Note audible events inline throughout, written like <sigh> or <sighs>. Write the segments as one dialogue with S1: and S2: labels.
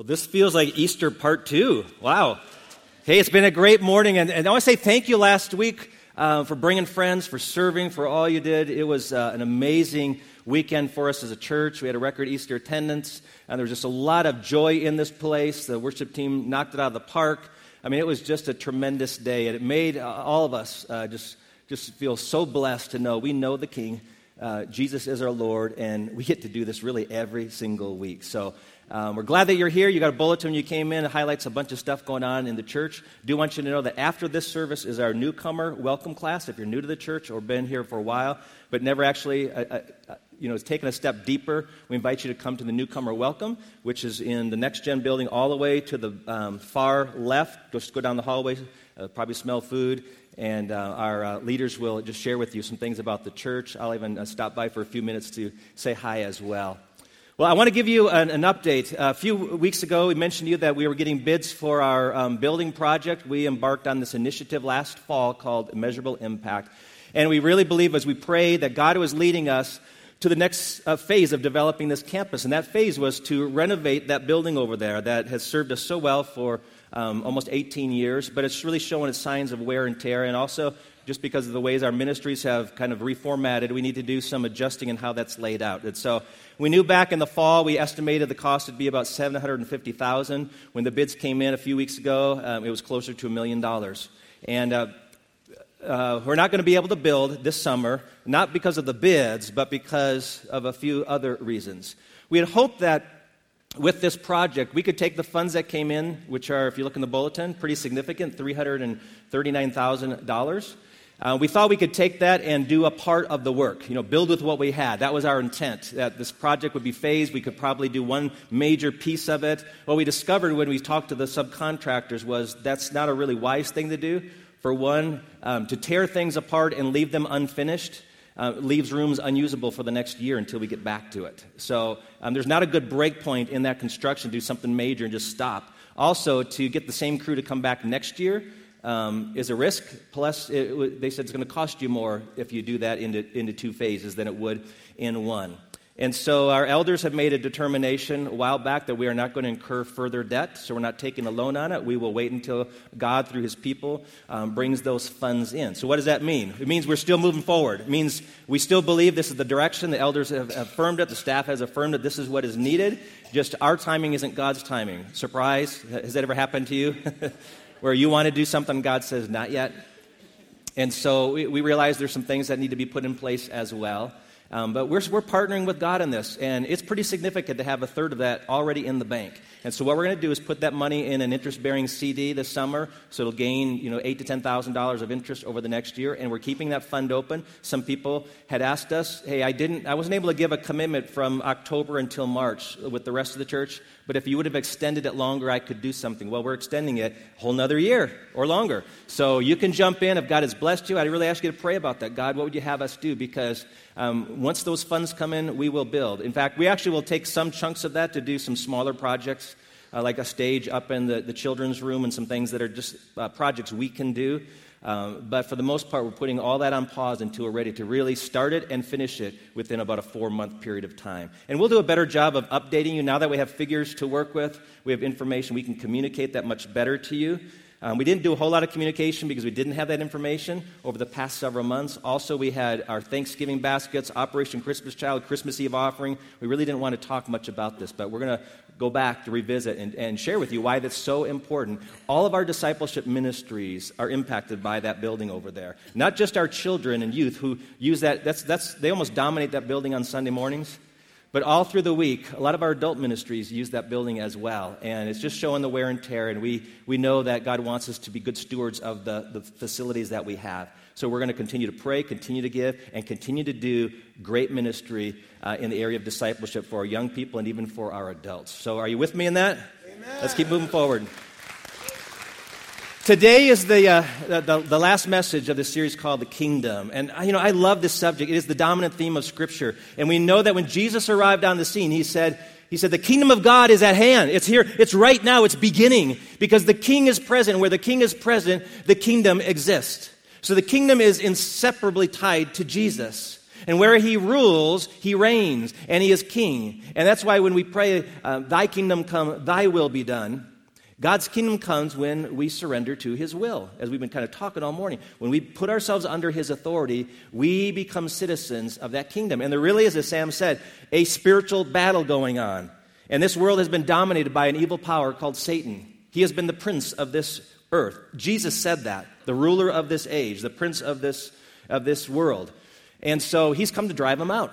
S1: Well, this feels like Easter part two. Wow. Hey, it's been a great morning. And, and I want to say thank you last week uh, for bringing friends, for serving, for all you did. It was uh, an amazing weekend for us as a church. We had a record Easter attendance, and there was just a lot of joy in this place. The worship team knocked it out of the park. I mean, it was just a tremendous day, and it made uh, all of us uh, just, just feel so blessed to know we know the King. Uh, Jesus is our Lord, and we get to do this really every single week. So um, we're glad that you're here. You got a bulletin you came in. It highlights a bunch of stuff going on in the church. Do want you to know that after this service is our newcomer welcome class. If you're new to the church or been here for a while, but never actually, uh, uh, uh you know, taken a step deeper, we invite you to come to the newcomer welcome, which is in the next gen building, all the way to the um, far left. Just go down the hallway. Uh, probably smell food and uh, our uh, leaders will just share with you some things about the church. I'll even uh, stop by for a few minutes to say hi as well. Well, I want to give you an, an, update. A few weeks ago, we mentioned to you that we were getting bids for our um, building project. We embarked on this initiative last fall called Measurable Impact. And we really believe as we pray that God was leading us to the next uh, phase of developing this campus. And that phase was to renovate that building over there that has served us so well for um, almost 18 years, but it's really showing its signs of wear and tear. And also, just because of the ways our ministries have kind of reformatted, we need to do some adjusting in how that's laid out. And so we knew back in the fall we estimated the cost would be about 750000 When the bids came in a few weeks ago, um, it was closer to a million dollars. And uh, uh, we're not going to be able to build this summer, not because of the bids, but because of a few other reasons. We had hoped that with this project, we could take the funds that came in, which are, if you look in the bulletin, pretty significant $339,000. Uh, we thought we could take that and do a part of the work, you know, build with what we had. That was our intent, that this project would be phased. We could probably do one major piece of it. What we discovered when we talked to the subcontractors was that's not a really wise thing to do. For one, um, to tear things apart and leave them unfinished uh, leaves rooms unusable for the next year until we get back to it. So um, there's not a good break point in that construction, do something major and just stop. Also, to get the same crew to come back next year, um, is a risk. Plus, it, they said it's going to cost you more if you do that into, into two phases than it would in one. And so our elders have made a determination a while back that we are not going to incur further debt, so we're not taking a loan on it. We will wait until God, through his people, um, brings those funds in. So, what does that mean? It means we're still moving forward. It means we still believe this is the direction. The elders have affirmed it, the staff has affirmed it. This is what is needed. Just our timing isn't God's timing. Surprise? Has that ever happened to you? <laughs> where you want to do something, God says, not yet. And so we, we realize there's some things that need to be put in place as well. Um, but we're, we're partnering with God in this, and it's pretty significant to have a third of that already in the bank. And so what we're going to do is put that money in an interest-bearing CD this summer, so it'll gain you know eight to ten thousand dollars of interest over the next year. And we're keeping that fund open. Some people had asked us, "Hey, I didn't, I wasn't able to give a commitment from October until March with the rest of the church. But if you would have extended it longer, I could do something. Well, we're extending it a whole nother year or longer. So you can jump in if God has blessed you. I'd really ask you to pray about that. God, what would you have us do? Because um, once those funds come in, we will build. In fact, we actually will take some chunks of that to do some smaller projects, uh, like a stage up in the, the children's room and some things that are just uh, projects we can do. Um, but for the most part, we're putting all that on pause until we're ready to really start it and finish it within about a four month period of time. And we'll do a better job of updating you now that we have figures to work with. We have information, we can communicate that much better to you. Um, we didn't do a whole lot of communication because we didn't have that information over the past several months. Also, we had our Thanksgiving baskets, Operation Christmas Child, Christmas Eve offering. We really didn't want to talk much about this, but we're going to go back to revisit and, and share with you why that's so important. All of our discipleship ministries are impacted by that building over there. Not just our children and youth who use that, that's, that's, they almost dominate that building on Sunday mornings. But all through the week, a lot of our adult ministries use that building as well. And it's just showing the wear and tear. And we, we know that God wants us to be good stewards of the, the facilities that we have. So we're going to continue to pray, continue to give, and continue to do great ministry uh, in the area of discipleship for our young people and even for our adults. So are you with me in that? Amen. Let's keep moving forward. Today is the, uh, the, the, last message of this series called The Kingdom. And, uh, you know, I love this subject. It is the dominant theme of Scripture. And we know that when Jesus arrived on the scene, he said, he said, the kingdom of God is at hand. It's here. It's right now. It's beginning because the king is present. Where the king is present, the kingdom exists. So the kingdom is inseparably tied to Jesus. And where he rules, he reigns, and he is king. And that's why when we pray, uh, Thy kingdom come, Thy will be done, God's kingdom comes when we surrender to His will, as we've been kind of talking all morning. When we put ourselves under His authority, we become citizens of that kingdom. And there really is, as Sam said, a spiritual battle going on. And this world has been dominated by an evil power called Satan. He has been the prince of this earth. Jesus said that, the ruler of this age, the prince of this, of this world. And so he's come to drive him out.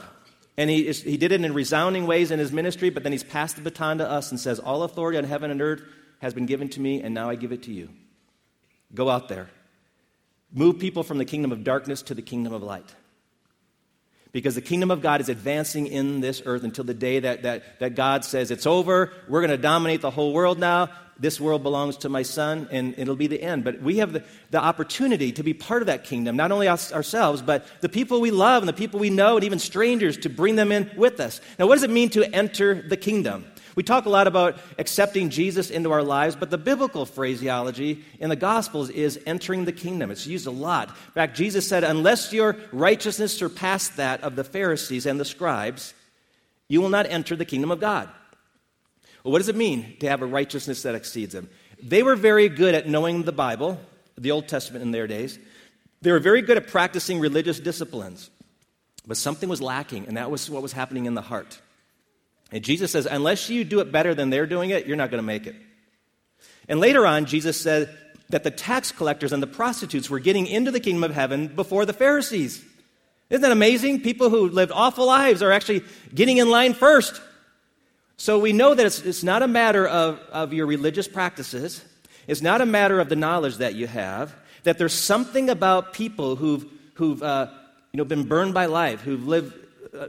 S1: And he, is, he did it in resounding ways in his ministry, but then he's passed the baton to us and says, All authority on heaven and earth has been given to me, and now I give it to you. Go out there. Move people from the kingdom of darkness to the kingdom of light. Because the kingdom of God is advancing in this earth until the day that, that, that God says, It's over. We're going to dominate the whole world now. This world belongs to my son, and it'll be the end. But we have the, the opportunity to be part of that kingdom, not only us, ourselves, but the people we love and the people we know, and even strangers, to bring them in with us. Now, what does it mean to enter the kingdom? We talk a lot about accepting Jesus into our lives, but the biblical phraseology in the Gospels is entering the kingdom. It's used a lot. In fact, Jesus said, Unless your righteousness surpassed that of the Pharisees and the scribes, you will not enter the kingdom of God. Well, what does it mean to have a righteousness that exceeds them? They were very good at knowing the Bible, the Old Testament in their days. They were very good at practicing religious disciplines. But something was lacking, and that was what was happening in the heart. And Jesus says, unless you do it better than they're doing it, you're not going to make it. And later on, Jesus said that the tax collectors and the prostitutes were getting into the kingdom of heaven before the Pharisees. Isn't that amazing? People who lived awful lives are actually getting in line first. So we know that it's, it's not a matter of, of your religious practices, it's not a matter of the knowledge that you have, that there's something about people who've, who've uh, you know, been burned by life, who've lived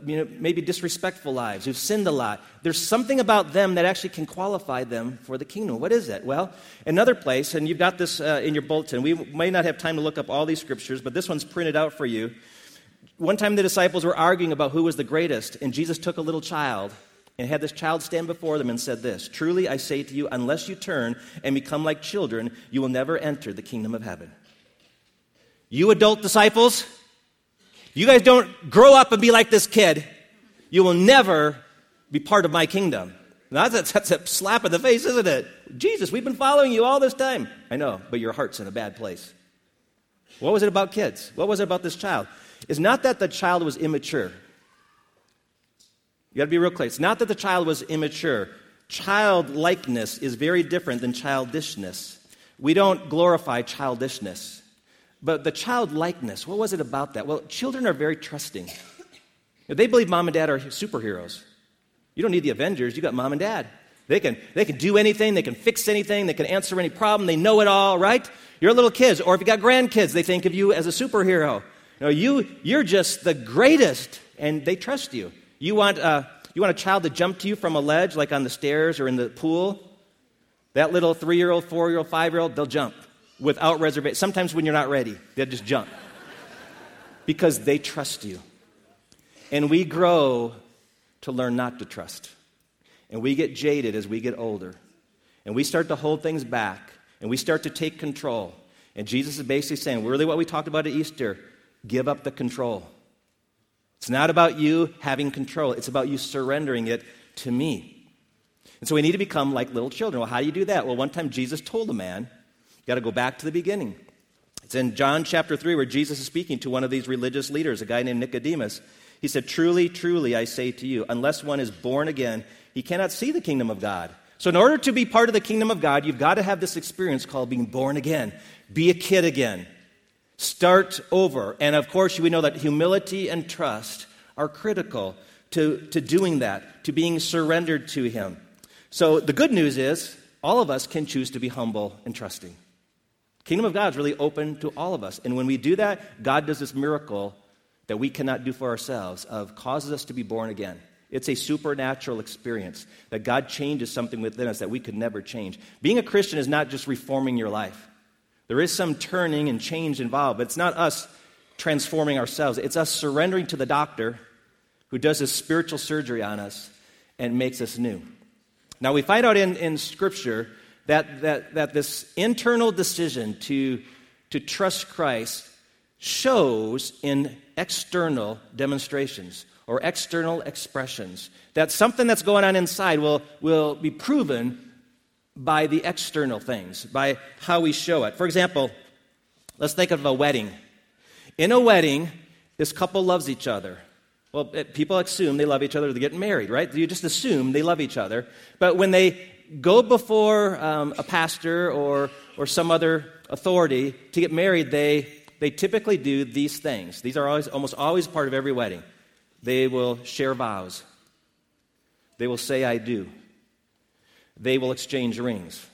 S1: you know, maybe disrespectful lives, who've sinned a lot. There's something about them that actually can qualify them for the kingdom. What is it? Well, another place, and you've got this uh, in your bulletin. We may not have time to look up all these scriptures, but this one's printed out for you. One time the disciples were arguing about who was the greatest, and Jesus took a little child and had this child stand before them and said this Truly I say to you, unless you turn and become like children, you will never enter the kingdom of heaven. You adult disciples, you guys don't grow up and be like this kid, you will never be part of my kingdom. Now, that's, that's a slap in the face, isn't it? Jesus, we've been following you all this time. I know, but your heart's in a bad place. What was it about kids? What was it about this child? It's not that the child was immature. You got to be real clear. It's not that the child was immature. Childlikeness is very different than childishness. We don't glorify childishness. But the childlikeness, what was it about that? Well, children are very trusting. They believe mom and dad are superheroes. You don't need the Avengers, you got mom and dad. They can, they can do anything, they can fix anything, they can answer any problem, they know it all, right? You're little kids, or if you got grandkids, they think of you as a superhero. You know, you, you're just the greatest, and they trust you. You want, uh, you want a child to jump to you from a ledge, like on the stairs or in the pool? That little three year old, four year old, five year old, they'll jump without reservation. Sometimes when you're not ready, they'll just jump because they trust you. And we grow to learn not to trust. And we get jaded as we get older. And we start to hold things back. And we start to take control. And Jesus is basically saying, really what we talked about at Easter give up the control. It's not about you having control, it's about you surrendering it to me. And so we need to become like little children. Well, how do you do that? Well, one time Jesus told a man, got to go back to the beginning. It's in John chapter 3 where Jesus is speaking to one of these religious leaders, a guy named Nicodemus. He said, Truly, truly, I say to you, unless one is born again, he cannot see the kingdom of God. So, in order to be part of the kingdom of God, you've got to have this experience called being born again. Be a kid again. Start over. And of course, we know that humility and trust are critical to, to doing that, to being surrendered to Him. So, the good news is all of us can choose to be humble and trusting. Kingdom of God is really open to all of us. And when we do that, God does this miracle that we cannot do for ourselves of causes us to be born again. It's a supernatural experience that God changes something within us that we could never change. Being a Christian is not just reforming your life. There is some turning and change involved, but it's not us transforming ourselves. It's us surrendering to the doctor who does his spiritual surgery on us and makes us new. Now, we find out in, in Scripture that, that, that this internal decision to, to trust Christ shows in external demonstrations or external expressions. That something that's going on inside will, will be proven by the external things, by how we show it. For example, let's think of a wedding. In a wedding, this couple loves each other. Well, people assume they love each other, they're getting married, right? You just assume they love each other. But when they go before um, a pastor or, or some other authority to get married, they, they typically do these things. These are always, almost always part of every wedding. They will share vows, they will say, I do. They will exchange rings,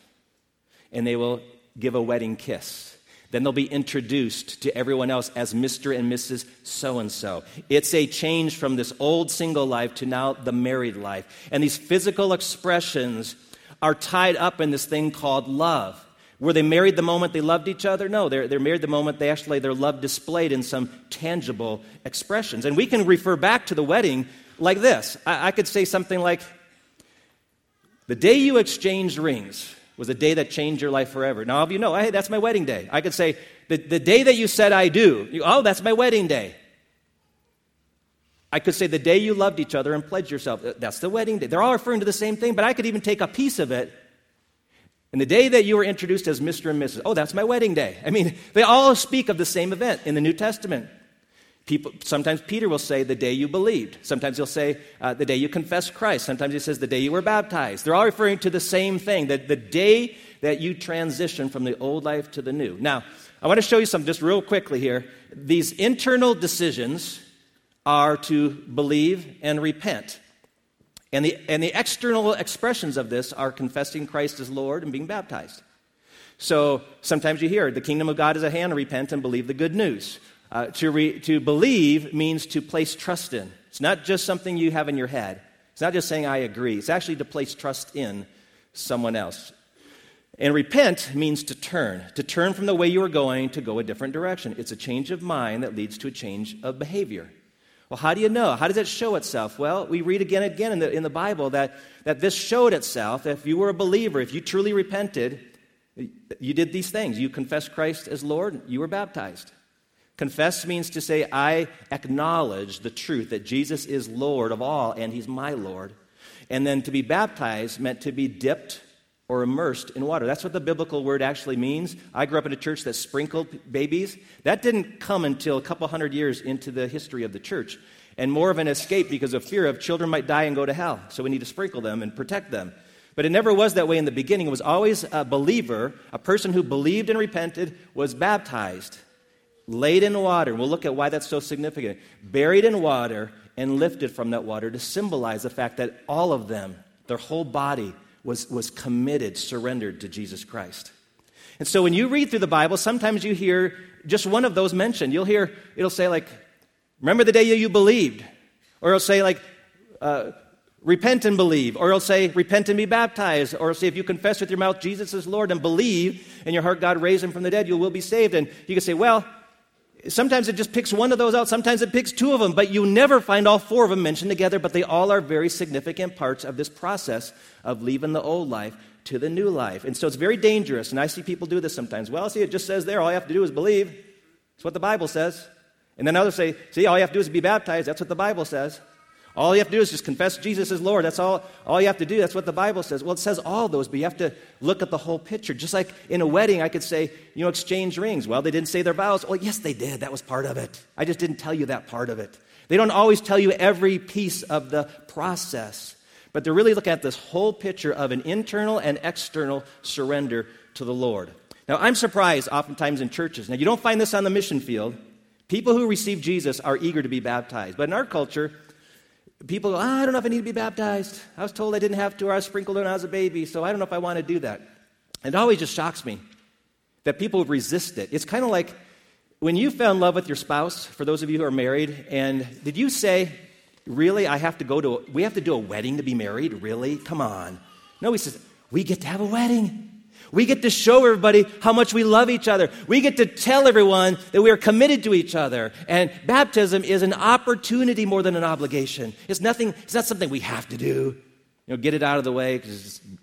S1: and they will give a wedding kiss. Then they'll be introduced to everyone else as Mr. and Mrs. So and so. It's a change from this old single life to now the married life. And these physical expressions are tied up in this thing called love. Were they married the moment they loved each other? No, they're, they're married the moment they actually, their love displayed in some tangible expressions. And we can refer back to the wedding like this I, I could say something like, The day you exchanged rings, was a day that changed your life forever. Now, all of you know, hey, that's my wedding day. I could say, the, the day that you said I do, you, oh, that's my wedding day. I could say the day you loved each other and pledged yourself, uh, that's the wedding day. They're all referring to the same thing, but I could even take a piece of it. And the day that you were introduced as Mr. and Mrs., oh, that's my wedding day. I mean, <laughs> they all speak of the same event in the New Testament. People, sometimes Peter will say the day you believed. Sometimes he'll say uh, the day you confessed Christ. Sometimes he says the day you were baptized. They're all referring to the same thing, that the day that you transition from the old life to the new. Now, I want to show you some just real quickly here. These internal decisions are to believe and repent. And the, and the external expressions of this are confessing Christ as Lord and being baptized. So sometimes you hear the kingdom of God is at hand, repent and believe the good news. Uh, to, re, to believe means to place trust in. It's not just something you have in your head. It's not just saying, I agree. It's actually to place trust in someone else. And repent means to turn, to turn from the way you are going to go a different direction. It's a change of mind that leads to a change of behavior. Well, how do you know? How does it show itself? Well, we read again and again in the, in the Bible that, that this showed itself. If you were a believer, if you truly repented, you did these things. You confessed Christ as Lord, you were baptized. Confess means to say, I acknowledge the truth that Jesus is Lord of all and He's my Lord. And then to be baptized meant to be dipped or immersed in water. That's what the biblical word actually means. I grew up in a church that sprinkled babies. That didn't come until a couple hundred years into the history of the church. And more of an escape because of fear of children might die and go to hell. So we need to sprinkle them and protect them. But it never was that way in the beginning. It was always a believer, a person who believed and repented, was baptized laid in water. We'll look at why that's so significant. Buried in water and lifted from that water to symbolize the fact that all of them, their whole body, was, was committed, surrendered to Jesus Christ. And so when you read through the Bible, sometimes you hear just one of those mentioned. You'll hear, it'll say, like, remember the day you believed. Or it'll say, like, uh, repent and believe. Or it'll say, repent and be baptized. Or it'll say, if you confess with your mouth Jesus is Lord and believe in your heart God raised him from the dead, you will be saved. And you can say, well, Sometimes it just picks one of those out, sometimes it picks two of them, but you never find all four of them mentioned together, but they all are very significant parts of this process of leaving the old life to the new life. And so it's very dangerous, and I see people do this sometimes. Well, see, it just says there, all you have to do is believe. It's what the Bible says. And then others say, see, all you have to do is be baptized. That's what the Bible says. All you have to do is just confess Jesus is Lord. That's all, all you have to do. That's what the Bible says. Well, it says all those, but you have to look at the whole picture. Just like in a wedding, I could say, you know, exchange rings. Well, they didn't say their vows. Well, yes, they did. That was part of it. I just didn't tell you that part of it. They don't always tell you every piece of the process, but they're really looking at this whole picture of an internal and external surrender to the Lord. Now, I'm surprised oftentimes in churches. Now, you don't find this on the mission field. People who receive Jesus are eager to be baptized. But in our culture, people go, oh, I don't know if I need to be baptized. I was told I didn't have to, or I was sprinkled when I was a baby, so I don't know if I want to do that. It always just shocks me that people resist it. It's kind of like when you fell in love with your spouse, for those of you who are married, and did you say, Really, I have to go to, a, we have to do a wedding to be married? Really? Come on. No, he says, We get to have a wedding. We get to show everybody how much we love each other. We get to tell everyone that we are committed to each other. And baptism is an opportunity more than an obligation. It's nothing, it's not something we have to do. You know, get it out of the way,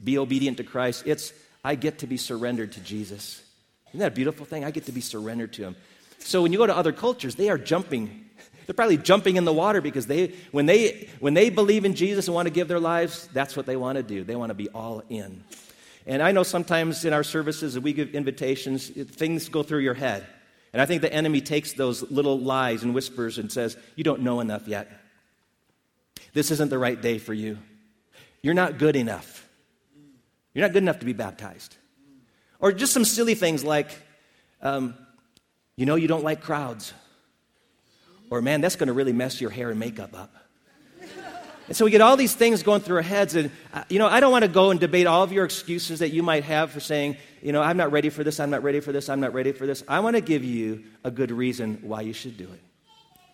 S1: be obedient to Christ. It's I get to be surrendered to Jesus. Isn't that a beautiful thing? I get to be surrendered to him. So when you go to other cultures, they are jumping. <laughs> They're probably jumping in the water because they, when, they, when they believe in Jesus and want to give their lives, that's what they want to do. They want to be all in. And I know sometimes in our services, we give invitations, things go through your head. And I think the enemy takes those little lies and whispers and says, You don't know enough yet. This isn't the right day for you. You're not good enough. You're not good enough to be baptized. Or just some silly things like, um, you know, you don't like crowds. Or, man, that's going to really mess your hair and makeup up. And so we get all these things going through our heads. And, uh, you know, I don't want to go and debate all of your excuses that you might have for saying, you know, I'm not ready for this, I'm not ready for this, I'm not ready for this. I want to give you a good reason why you should do it.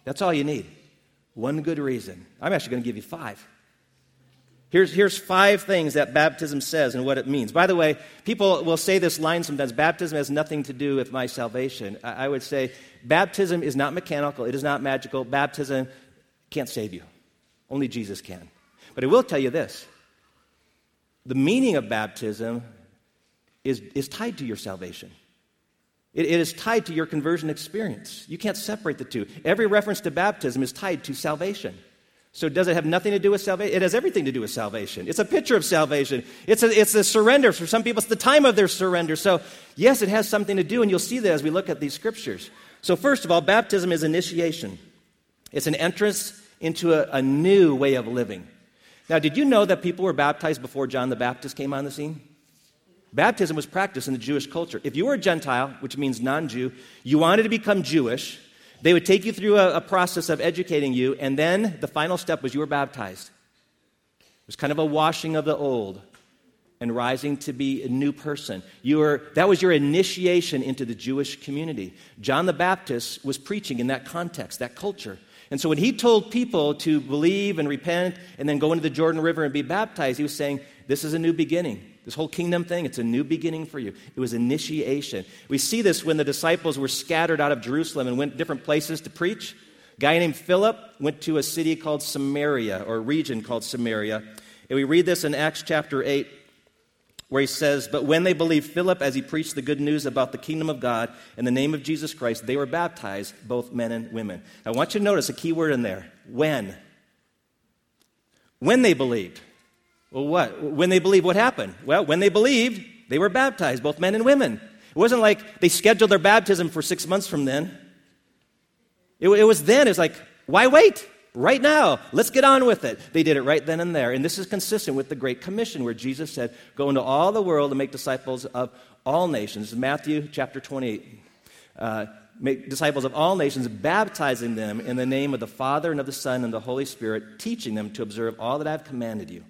S1: That's all you need. One good reason. I'm actually going to give you five. Here's, here's five things that baptism says and what it means. By the way, people will say this line sometimes baptism has nothing to do with my salvation. I, I would say baptism is not mechanical, it is not magical. Baptism can't save you, only Jesus can. But I will tell you this the meaning of baptism is, is tied to your salvation. It, it is tied to your conversion experience. You can't separate the two. Every reference to baptism is tied to salvation. So, does it have nothing to do with salvation? It has everything to do with salvation. It's a picture of salvation. It's a, it's a surrender. For some people, it's the time of their surrender. So, yes, it has something to do, and you'll see that as we look at these scriptures. So, first of all, baptism is initiation, it's an entrance into a, a new way of living. Now, did you know that people were baptized before John the Baptist came on the scene? Baptism was practiced in the Jewish culture. If you were a Gentile, which means non Jew, you wanted to become Jewish, they would take you through a, a, process of educating you, and then the final step was you were baptized. It was kind of a washing of the old and rising to be a new person. You were, that was your initiation into the Jewish community. John the Baptist was preaching in that context, that culture. And so when he told people to believe and repent and then go into the Jordan River and be baptized, he was saying, This is a new beginning. This whole kingdom thing, it's a new beginning for you. It was initiation. We see this when the disciples were scattered out of Jerusalem and went different places to preach. A guy named Philip went to a city called Samaria, or a region called Samaria. And we read this in Acts chapter 8, where he says, But when they believed Philip as he preached the good news about the kingdom of God in the name of Jesus Christ, they were baptized, both men and women. I want you to notice a key word in there when. When they believed. Well, what? When they believed, what happened? Well, when they believed, they were baptized, both men and women. It wasn't like they scheduled their baptism for six months from then. It, it was then. It's like, why wait? Right now, let's get on with it. They did it right then and there. And this is consistent with the Great Commission, where Jesus said, Go into all the world and make disciples of all nations. Matthew chapter 28. Uh, make disciples of all nations, baptizing them in the name of the Father and of the Son and the Holy Spirit, teaching them to observe all that I have commanded you.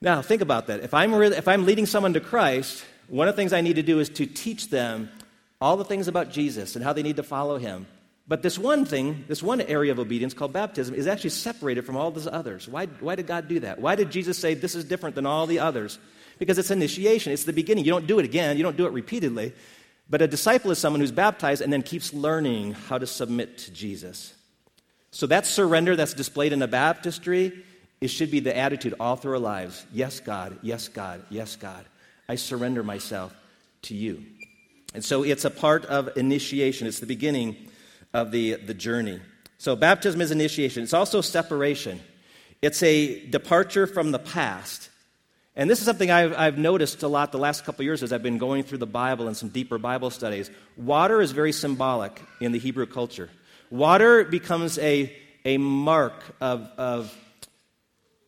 S1: Now, think about that. If I'm, really, if I'm leading someone to Christ, one of the things I need to do is to teach them all the things about Jesus and how they need to follow him. But this one thing, this one area of obedience called baptism, is actually separated from all those others. Why, why did God do that? Why did Jesus say this is different than all the others? Because it's initiation, it's the beginning. You don't do it again, you don't do it repeatedly. But a disciple is someone who's baptized and then keeps learning how to submit to Jesus. So that surrender that's displayed in the baptistry it should be the attitude all through our lives yes, God, yes, God, yes, God. I surrender myself to you. And so it's a part of initiation, it's the beginning of the, the journey. So baptism is initiation, it's also separation. It's a departure from the past. And this is something I've, I've noticed a lot the last couple years as I've been going through the Bible and some deeper Bible studies. Water is very symbolic in the Hebrew culture. Water becomes a, a mark of, of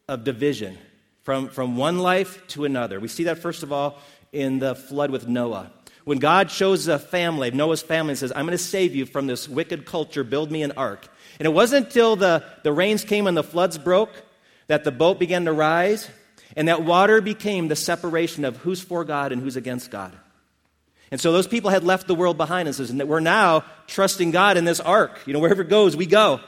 S1: of division from, from one life to another. We see that, first of all, in the flood with Noah. When God shows a family, Noah's family, and says, I'm going to save you from this wicked culture, build me an ark. And it wasn't until the, the rains came and the floods broke that the boat began to rise, and that water became the separation of who's for God and who's against God. And so those people had left the world behind and says, we're now trusting God in this ark. You know, wherever it goes, we go.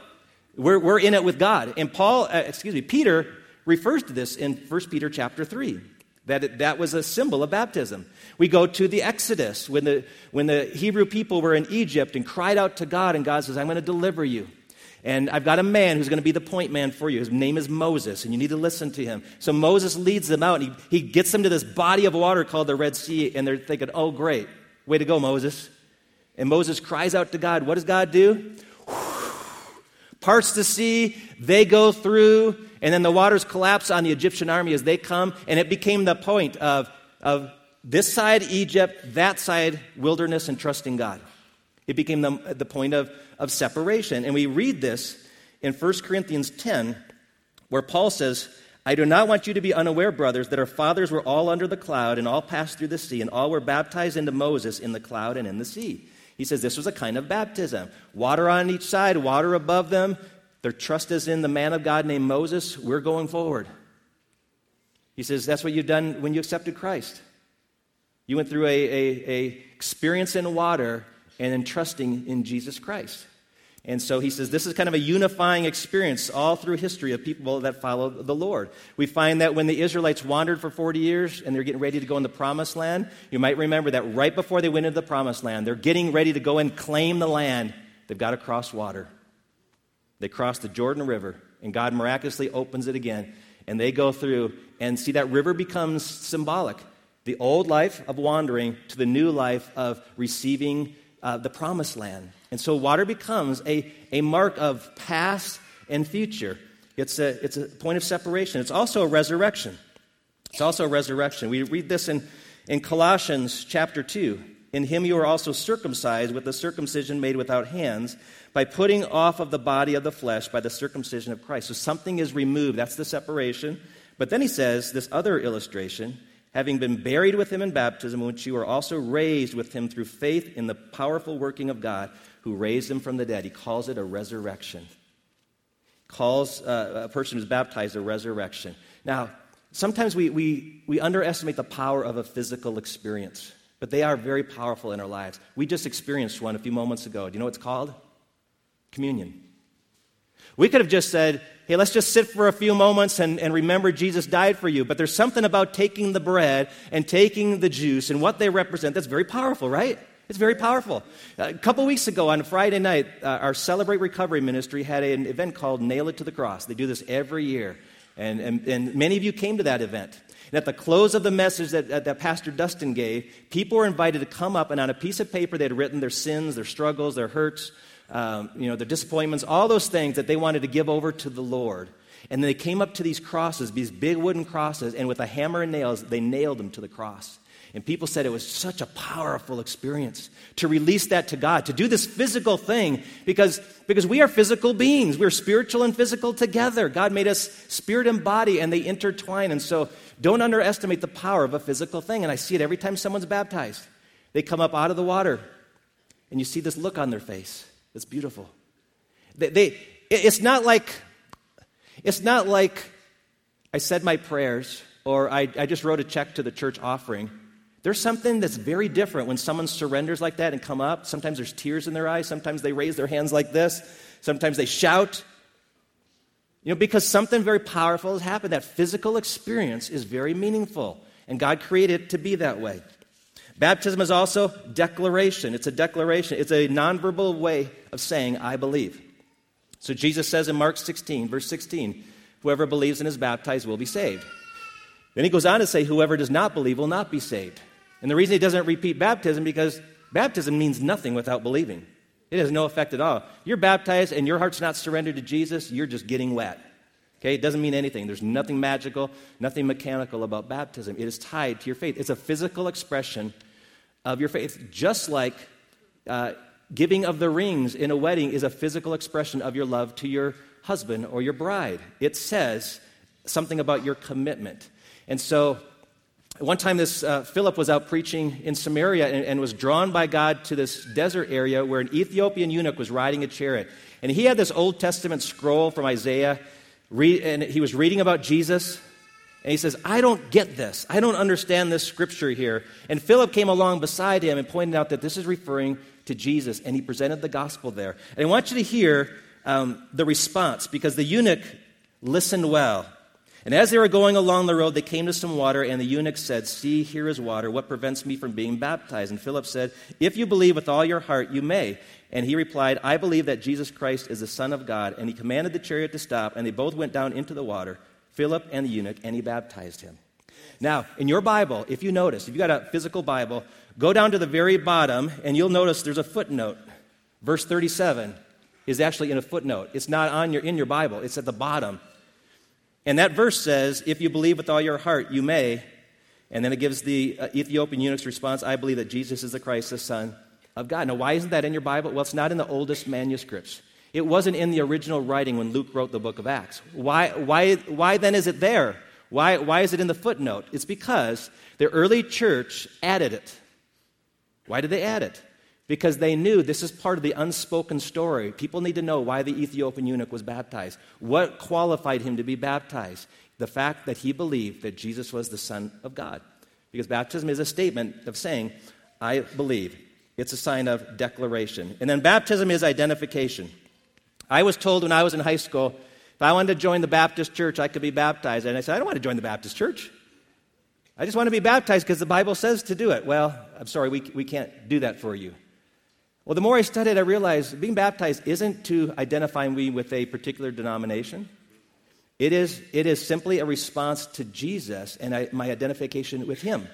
S1: We're, we're in it with God. And Paul, uh, excuse me, Peter refers to this in 1 Peter chapter 3 that that was a symbol of baptism. We go to the Exodus when the, when the Hebrew people were in Egypt and cried out to God, and God says, I'm going to deliver you. And I've got a man who's going to be the point man for you. His name is Moses, and you need to listen to him. So Moses leads them out, and he, he gets them to this body of water called the Red Sea, and they're thinking, oh, great. Way to go, Moses. And Moses cries out to God. What does God do? <sighs> Parts the sea, they go through, and then the waters collapse on the Egyptian army as they come, and it became the point of, of this side Egypt, that side wilderness, and trusting God. It became the, the point of, of separation. And we read this in 1 Corinthians 10, where Paul says, I do not want you to be unaware, brothers, that our fathers were all under the cloud and all passed through the sea, and all were baptized into Moses in the cloud and in the sea. He says this was a kind of baptism. Water on each side, water above them. Their trust is in the man of God named Moses. We're going forward. He says that's what you've done when you accepted Christ. You went through a, a, a experience in water and then trusting in Jesus Christ. And so he says this is kind of a unifying experience all through history of people that follow the Lord. We find that when the Israelites wandered for 40 years and they're getting ready to go in the promised land, you might remember that right before they went into the promised land, they're getting ready to go and claim the land. They've got to cross water. They cross the Jordan River, and God miraculously opens it again. And they go through, and see that river becomes symbolic. The old life of wandering to the new life of receiving uh, the promised land. And so water becomes a, a mark of past and future. It's a, it's a point of separation. It's also a resurrection. It's also a resurrection. We read this in, in Colossians chapter 2. In him you are also circumcised with the circumcision made without hands, by putting off of the body of the flesh by the circumcision of Christ. So something is removed. That's the separation. But then he says this other illustration having been buried with him in baptism, which you are also raised with him through faith in the powerful working of God who raised him from the dead. He calls it a resurrection. Calls uh, a person who's baptized a resurrection. Now, sometimes we, we, we underestimate the power of a physical experience, but they are very powerful in our lives. We just experienced one a few moments ago. Do you know what it's called? Communion. We could have just said, hey, let's just sit for a few moments and, and remember Jesus died for you. But there's something about taking the bread and taking the juice and what they represent that's very powerful, right? It's very powerful. A couple weeks ago on Friday night, uh, our Celebrate Recovery ministry had an event called Nail It to the Cross. They do this every year. And, and, and many of you came to that event. And at the close of the message that, that Pastor Dustin gave, people were invited to come up and on a piece of paper they had written their sins, their struggles, their hurts, um, you know, their disappointments, all those things that they wanted to give over to the Lord. And then they came up to these crosses, these big wooden crosses, and with a hammer and nails, they nailed them to the cross. And people said it was such a powerful experience to release that to God, to do this physical thing, because, because we are physical beings. We're spiritual and physical together. God made us spirit and body, and they intertwine. And so don't underestimate the power of a physical thing. And I see it every time someone's baptized. They come up out of the water, and you see this look on their face. It's beautiful. They, they, it's not like, it's not like I said my prayers or I, I just wrote a check to the church offering there's something that's very different when someone surrenders like that and come up. Sometimes there's tears in their eyes. Sometimes they raise their hands like this. Sometimes they shout. You know, because something very powerful has happened. That physical experience is very meaningful, and God created it to be that way. Baptism is also declaration. It's a declaration. It's a nonverbal way of saying, I believe. So Jesus says in Mark 16, verse 16, whoever believes and is baptized will be saved. Then he goes on to say, whoever does not believe will not be saved. And the reason he doesn't repeat baptism because baptism means nothing without believing. It has no effect at all. You're baptized and your heart's not surrendered to Jesus, you're just getting wet. Okay, it doesn't mean anything. There's nothing magical, nothing mechanical about baptism. It is tied to your faith. It's a physical expression of your faith, just like uh, giving of the rings in a wedding is a physical expression of your love to your husband or your bride. It says something about your commitment. And so one time, this uh, Philip was out preaching in Samaria and, and, was drawn by God to this desert area where an Ethiopian eunuch was riding a chariot. And he had this Old Testament scroll from Isaiah, and he was reading about Jesus. And he says, I don't get this. I don't understand this scripture here. And Philip came along beside him and pointed out that this is referring to Jesus. And he presented the gospel there. And I want you to hear um, the response because the eunuch listened well. And as they were going along the road, they came to some water, and the eunuch said, See, here is water. What prevents me from being baptized? And Philip said, If you believe with all your heart, you may. And he replied, I believe that Jesus Christ is the Son of God. And he commanded the chariot to stop, and they both went down into the water, Philip and the eunuch, and he baptized him. Now, in your Bible, if you notice, if you've got a physical Bible, go down to the very bottom and you'll notice there's a footnote. Verse 37 is actually in a footnote. It's not on your, in your Bible, it's at the bottom. And that verse says, If you believe with all your heart, you may. And then it gives the uh, Ethiopian eunuch's response I believe that Jesus is the Christ, the Son of God. Now, why isn't that in your Bible? Well, it's not in the oldest manuscripts. It wasn't in the original writing when Luke wrote the book of Acts. Why, why, why then is it there? Why, why is it in the footnote? It's because the early church added it. Why did they add it? Because they knew this is part of the unspoken story. People need to know why the Ethiopian eunuch was baptized. What qualified him to be baptized? The fact that he believed that Jesus was the Son of God. Because baptism is a statement of saying, I believe. It's a sign of declaration. And then baptism is identification. I was told when I was in high school, if I wanted to join the Baptist church, I could be baptized. And I said, I don't want to join the Baptist church. I just want to be baptized because the Bible says to do it. Well, I'm sorry, we, we can't do that for you. Well, the more I studied, I realized being baptized isn't to identify me with a particular denomination. It is, it is simply a response to Jesus and I, my identification with Him.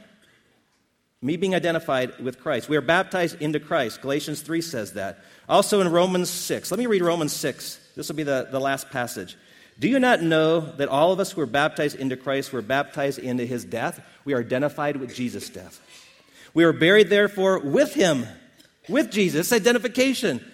S1: Me being identified with Christ. We are baptized into Christ. Galatians 3 says that. Also in Romans 6. Let me read Romans 6. This will be the, the last passage. Do you not know that all of us who are baptized into Christ were baptized into his death? We are identified with Jesus' death. We are buried, therefore, with him, with Jesus, identification,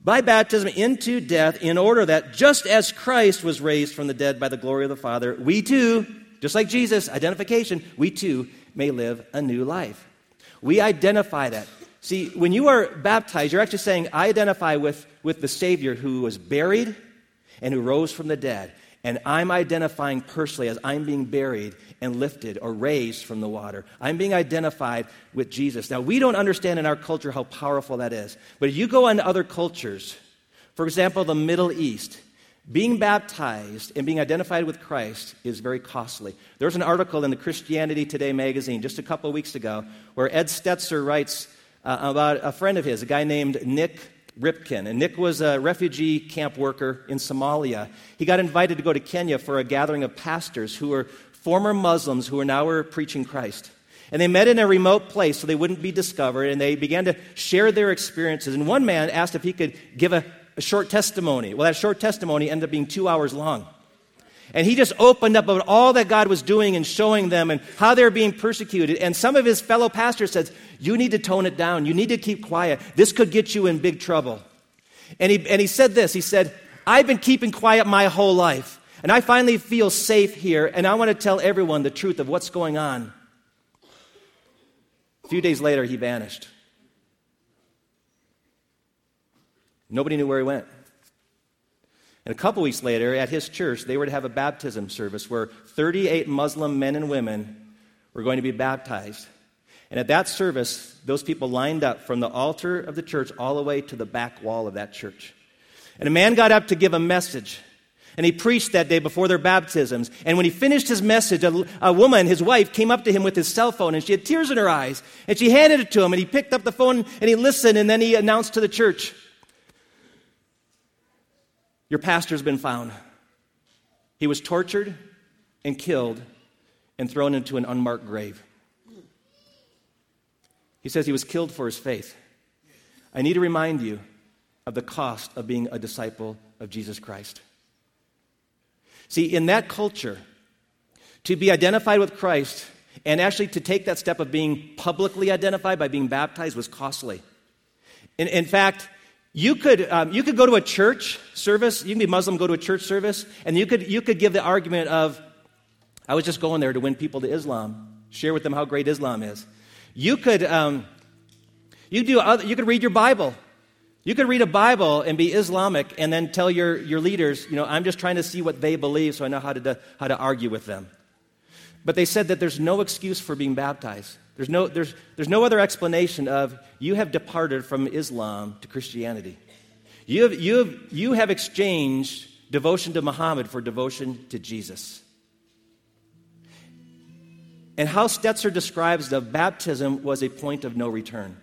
S1: by baptism into death, in order that just as Christ was raised from the dead by the glory of the Father, we too, just like Jesus, identification, we too may live a new life. We identify that. See, when you are baptized, you're actually saying, I identify with, with the Savior who was buried and who rose from the dead. And I'm identifying personally as I'm being buried and lifted or raised from the water. I'm being identified with Jesus. Now, we don't understand in our culture how powerful that is. But if you go into other cultures, for example, the Middle East, being baptized and being identified with Christ is very costly. There was an article in the Christianity Today magazine just a couple weeks ago where Ed Stetzer writes uh, about a friend of his, a guy named Nik Ripken. And Nik was a refugee camp worker in Somalia. He got invited to go to Kenya for a gathering of pastors who were former Muslims who are now were preaching Christ. And they met in a remote place so they wouldn't be discovered, and they began to share their experiences. And one man asked if he could give a a short testimony. Well, that short testimony ended up being two hours long. And he just opened up about all that God was doing and showing them and how they're being persecuted. And some of his fellow pastors said, You need to tone it down. You need to keep quiet. This could get you in big trouble. And he, and he said this He said, I've been keeping quiet my whole life. And I finally feel safe here. And I want to tell everyone the truth of what's going on. A few days later, he vanished. Nobody knew where he went. And a couple weeks later, at his church, they were to have a baptism service where 38 Muslim men and women were going to be baptized. And at that service, those people lined up from the altar of the church all the way to the back wall of that church. And a man got up to give a message. And he preached that day before their baptisms. And when he finished his message, a, a, woman, his wife, came up to him with his cell phone and she had tears in her eyes. And she handed it to him and he picked up the phone and he listened and then he announced to the church, your pastor's been found. He was tortured and killed and thrown into an unmarked grave. He says he was killed for his faith. I need to remind you of the cost of being a disciple of Jesus Christ. See, in that culture, to be identified with Christ and actually to take that step of being publicly identified by being baptized was costly. In, in fact, you could, um, you could go to a church service, you can be Muslim, go to a church service, and you could, you could give the argument of, I was just going there to win people to Islam, share with them how great Islam is. You could, um, you, do other, you could read your Bible. You could read a Bible and be Islamic and then tell your, your leaders, you know, I'm just trying to see what they believe so I know how to, how to argue with them. But they said that there's no excuse for being baptized. There's no, there's, there's no other explanation of you have departed from Islam to Christianity. You have, you have, you have exchanged devotion to Muhammad for devotion to Jesus. And how Stetzer describes the baptism was a point of no return.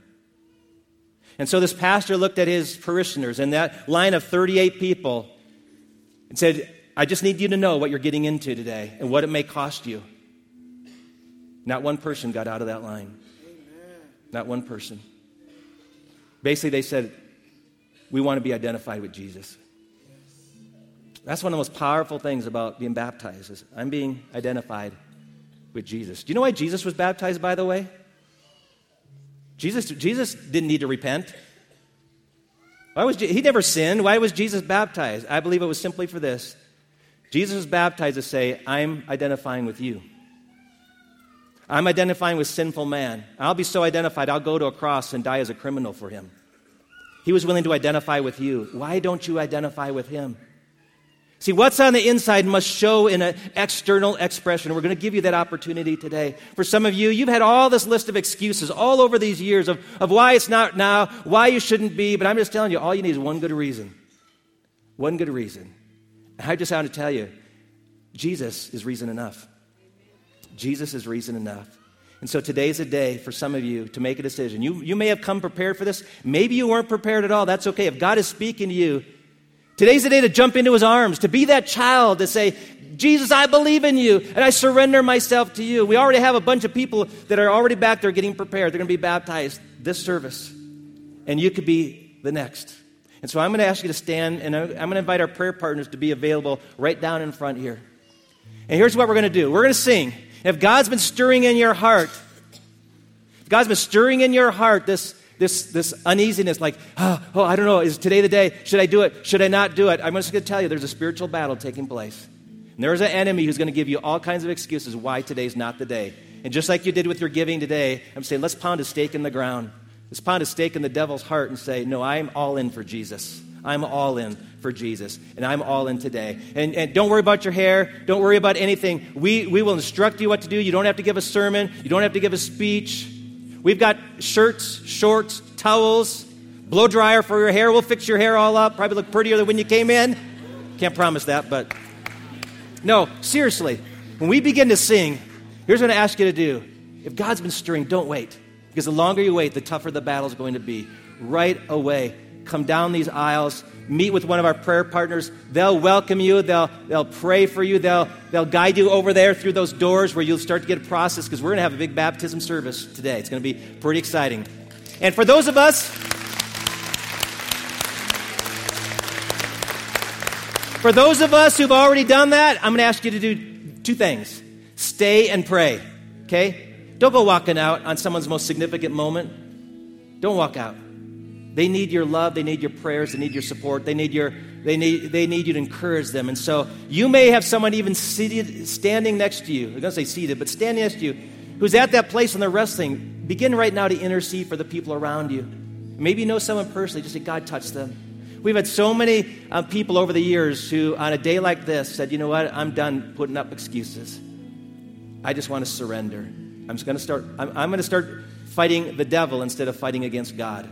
S1: And so this pastor looked at his parishioners and that line of 38 people and said, I just need you to know what you're getting into today and what it may cost you. Not one person got out of that line. Not one person. Basically, they said, We want to be identified with Jesus. That's one of the most powerful things about being baptized is I'm being identified with Jesus. Do you know why Jesus was baptized, by the way? Jesus, Jesus didn't need to repent. Why was he never sinned? Why was Jesus baptized? I believe it was simply for this. Jesus was baptized to say, I'm identifying with you. I'm identifying with sinful man. I'll be so identified, I'll go to a cross and die as a criminal for him. He was willing to identify with you. Why don't you identify with him? See, what's on the inside must show in an external expression. We're going to give you that opportunity today. For some of you, you've had all this list of excuses all over these years of, of why it's not now, why you shouldn't be, but I'm just telling you, all you need is one good reason. One good reason. And I just want to tell you, Jesus is reason enough. Jesus is reason enough. And so today's a day for some of you to make a decision. You, you may have come prepared for this. Maybe you weren't prepared at all. That's okay. If God is speaking to you, today's the day to jump into his arms, to be that child, to say, Jesus, I believe in you, and I surrender myself to you. We already have a bunch of people that are already back there getting prepared. They're going to be baptized this service. And you could be the next. And so I'm going to ask you to stand, and I'm going to invite our prayer partners to be available right down in front here. And here's what we're going to do we're going to sing. If God's been stirring in your heart, if God's been stirring in your heart this, this, this uneasiness, like, oh, oh, I don't know, is today the day? Should I do it? Should I not do it? I'm just going to tell you there's a spiritual battle taking place. And there's an enemy who's going to give you all kinds of excuses why today's not the day. And just like you did with your giving today, I'm saying let's pound a stake in the ground. Let's pound a stake in the devil's heart and say, no, I'm all in for Jesus. I'm all in for Jesus, and I'm all in today. And, and don't worry about your hair. Don't worry about anything. We, we will instruct you what to do. You don't have to give a sermon, you don't have to give a speech. We've got shirts, shorts, towels, blow dryer for your hair. We'll fix your hair all up. Probably look prettier than when you came in. Can't promise that, but no, seriously. When we begin to sing, here's what I ask you to do. If God's been stirring, don't wait. Because the longer you wait, the tougher the battle is going to be. Right away, come down these aisles, meet with one of our prayer partners. They'll welcome you, they'll, they'll pray for you, they'll, they'll guide you over there through those doors where you'll start to get a process because we're going to have a big baptism service today. It's going to be pretty exciting. And for those of us, for those of us who've already done that, I'm going to ask you to do two things stay and pray, okay? Don't go walking out on someone's most significant moment. Don't walk out. They need your love, they need your prayers, they need your support, they need your they need they need you to encourage them. And so you may have someone even seated standing next to you. I'm gonna say seated, but standing next to you, who's at that place and they're wrestling. Begin right now to intercede for the people around you. Maybe you know someone personally, just say, God touch them. We've had so many uh, people over the years who, on a day like this, said, you know what, I'm done putting up excuses. I just want to surrender. I'm just going to start, I'm, I'm going to start fighting the devil instead of fighting against God.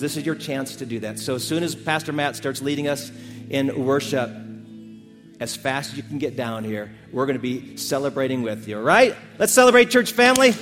S1: This is your chance to do that. So as soon as Pastor Matt starts leading us in worship, as fast as you can get down here, we're going to be celebrating with you, all right? Let's celebrate, church family.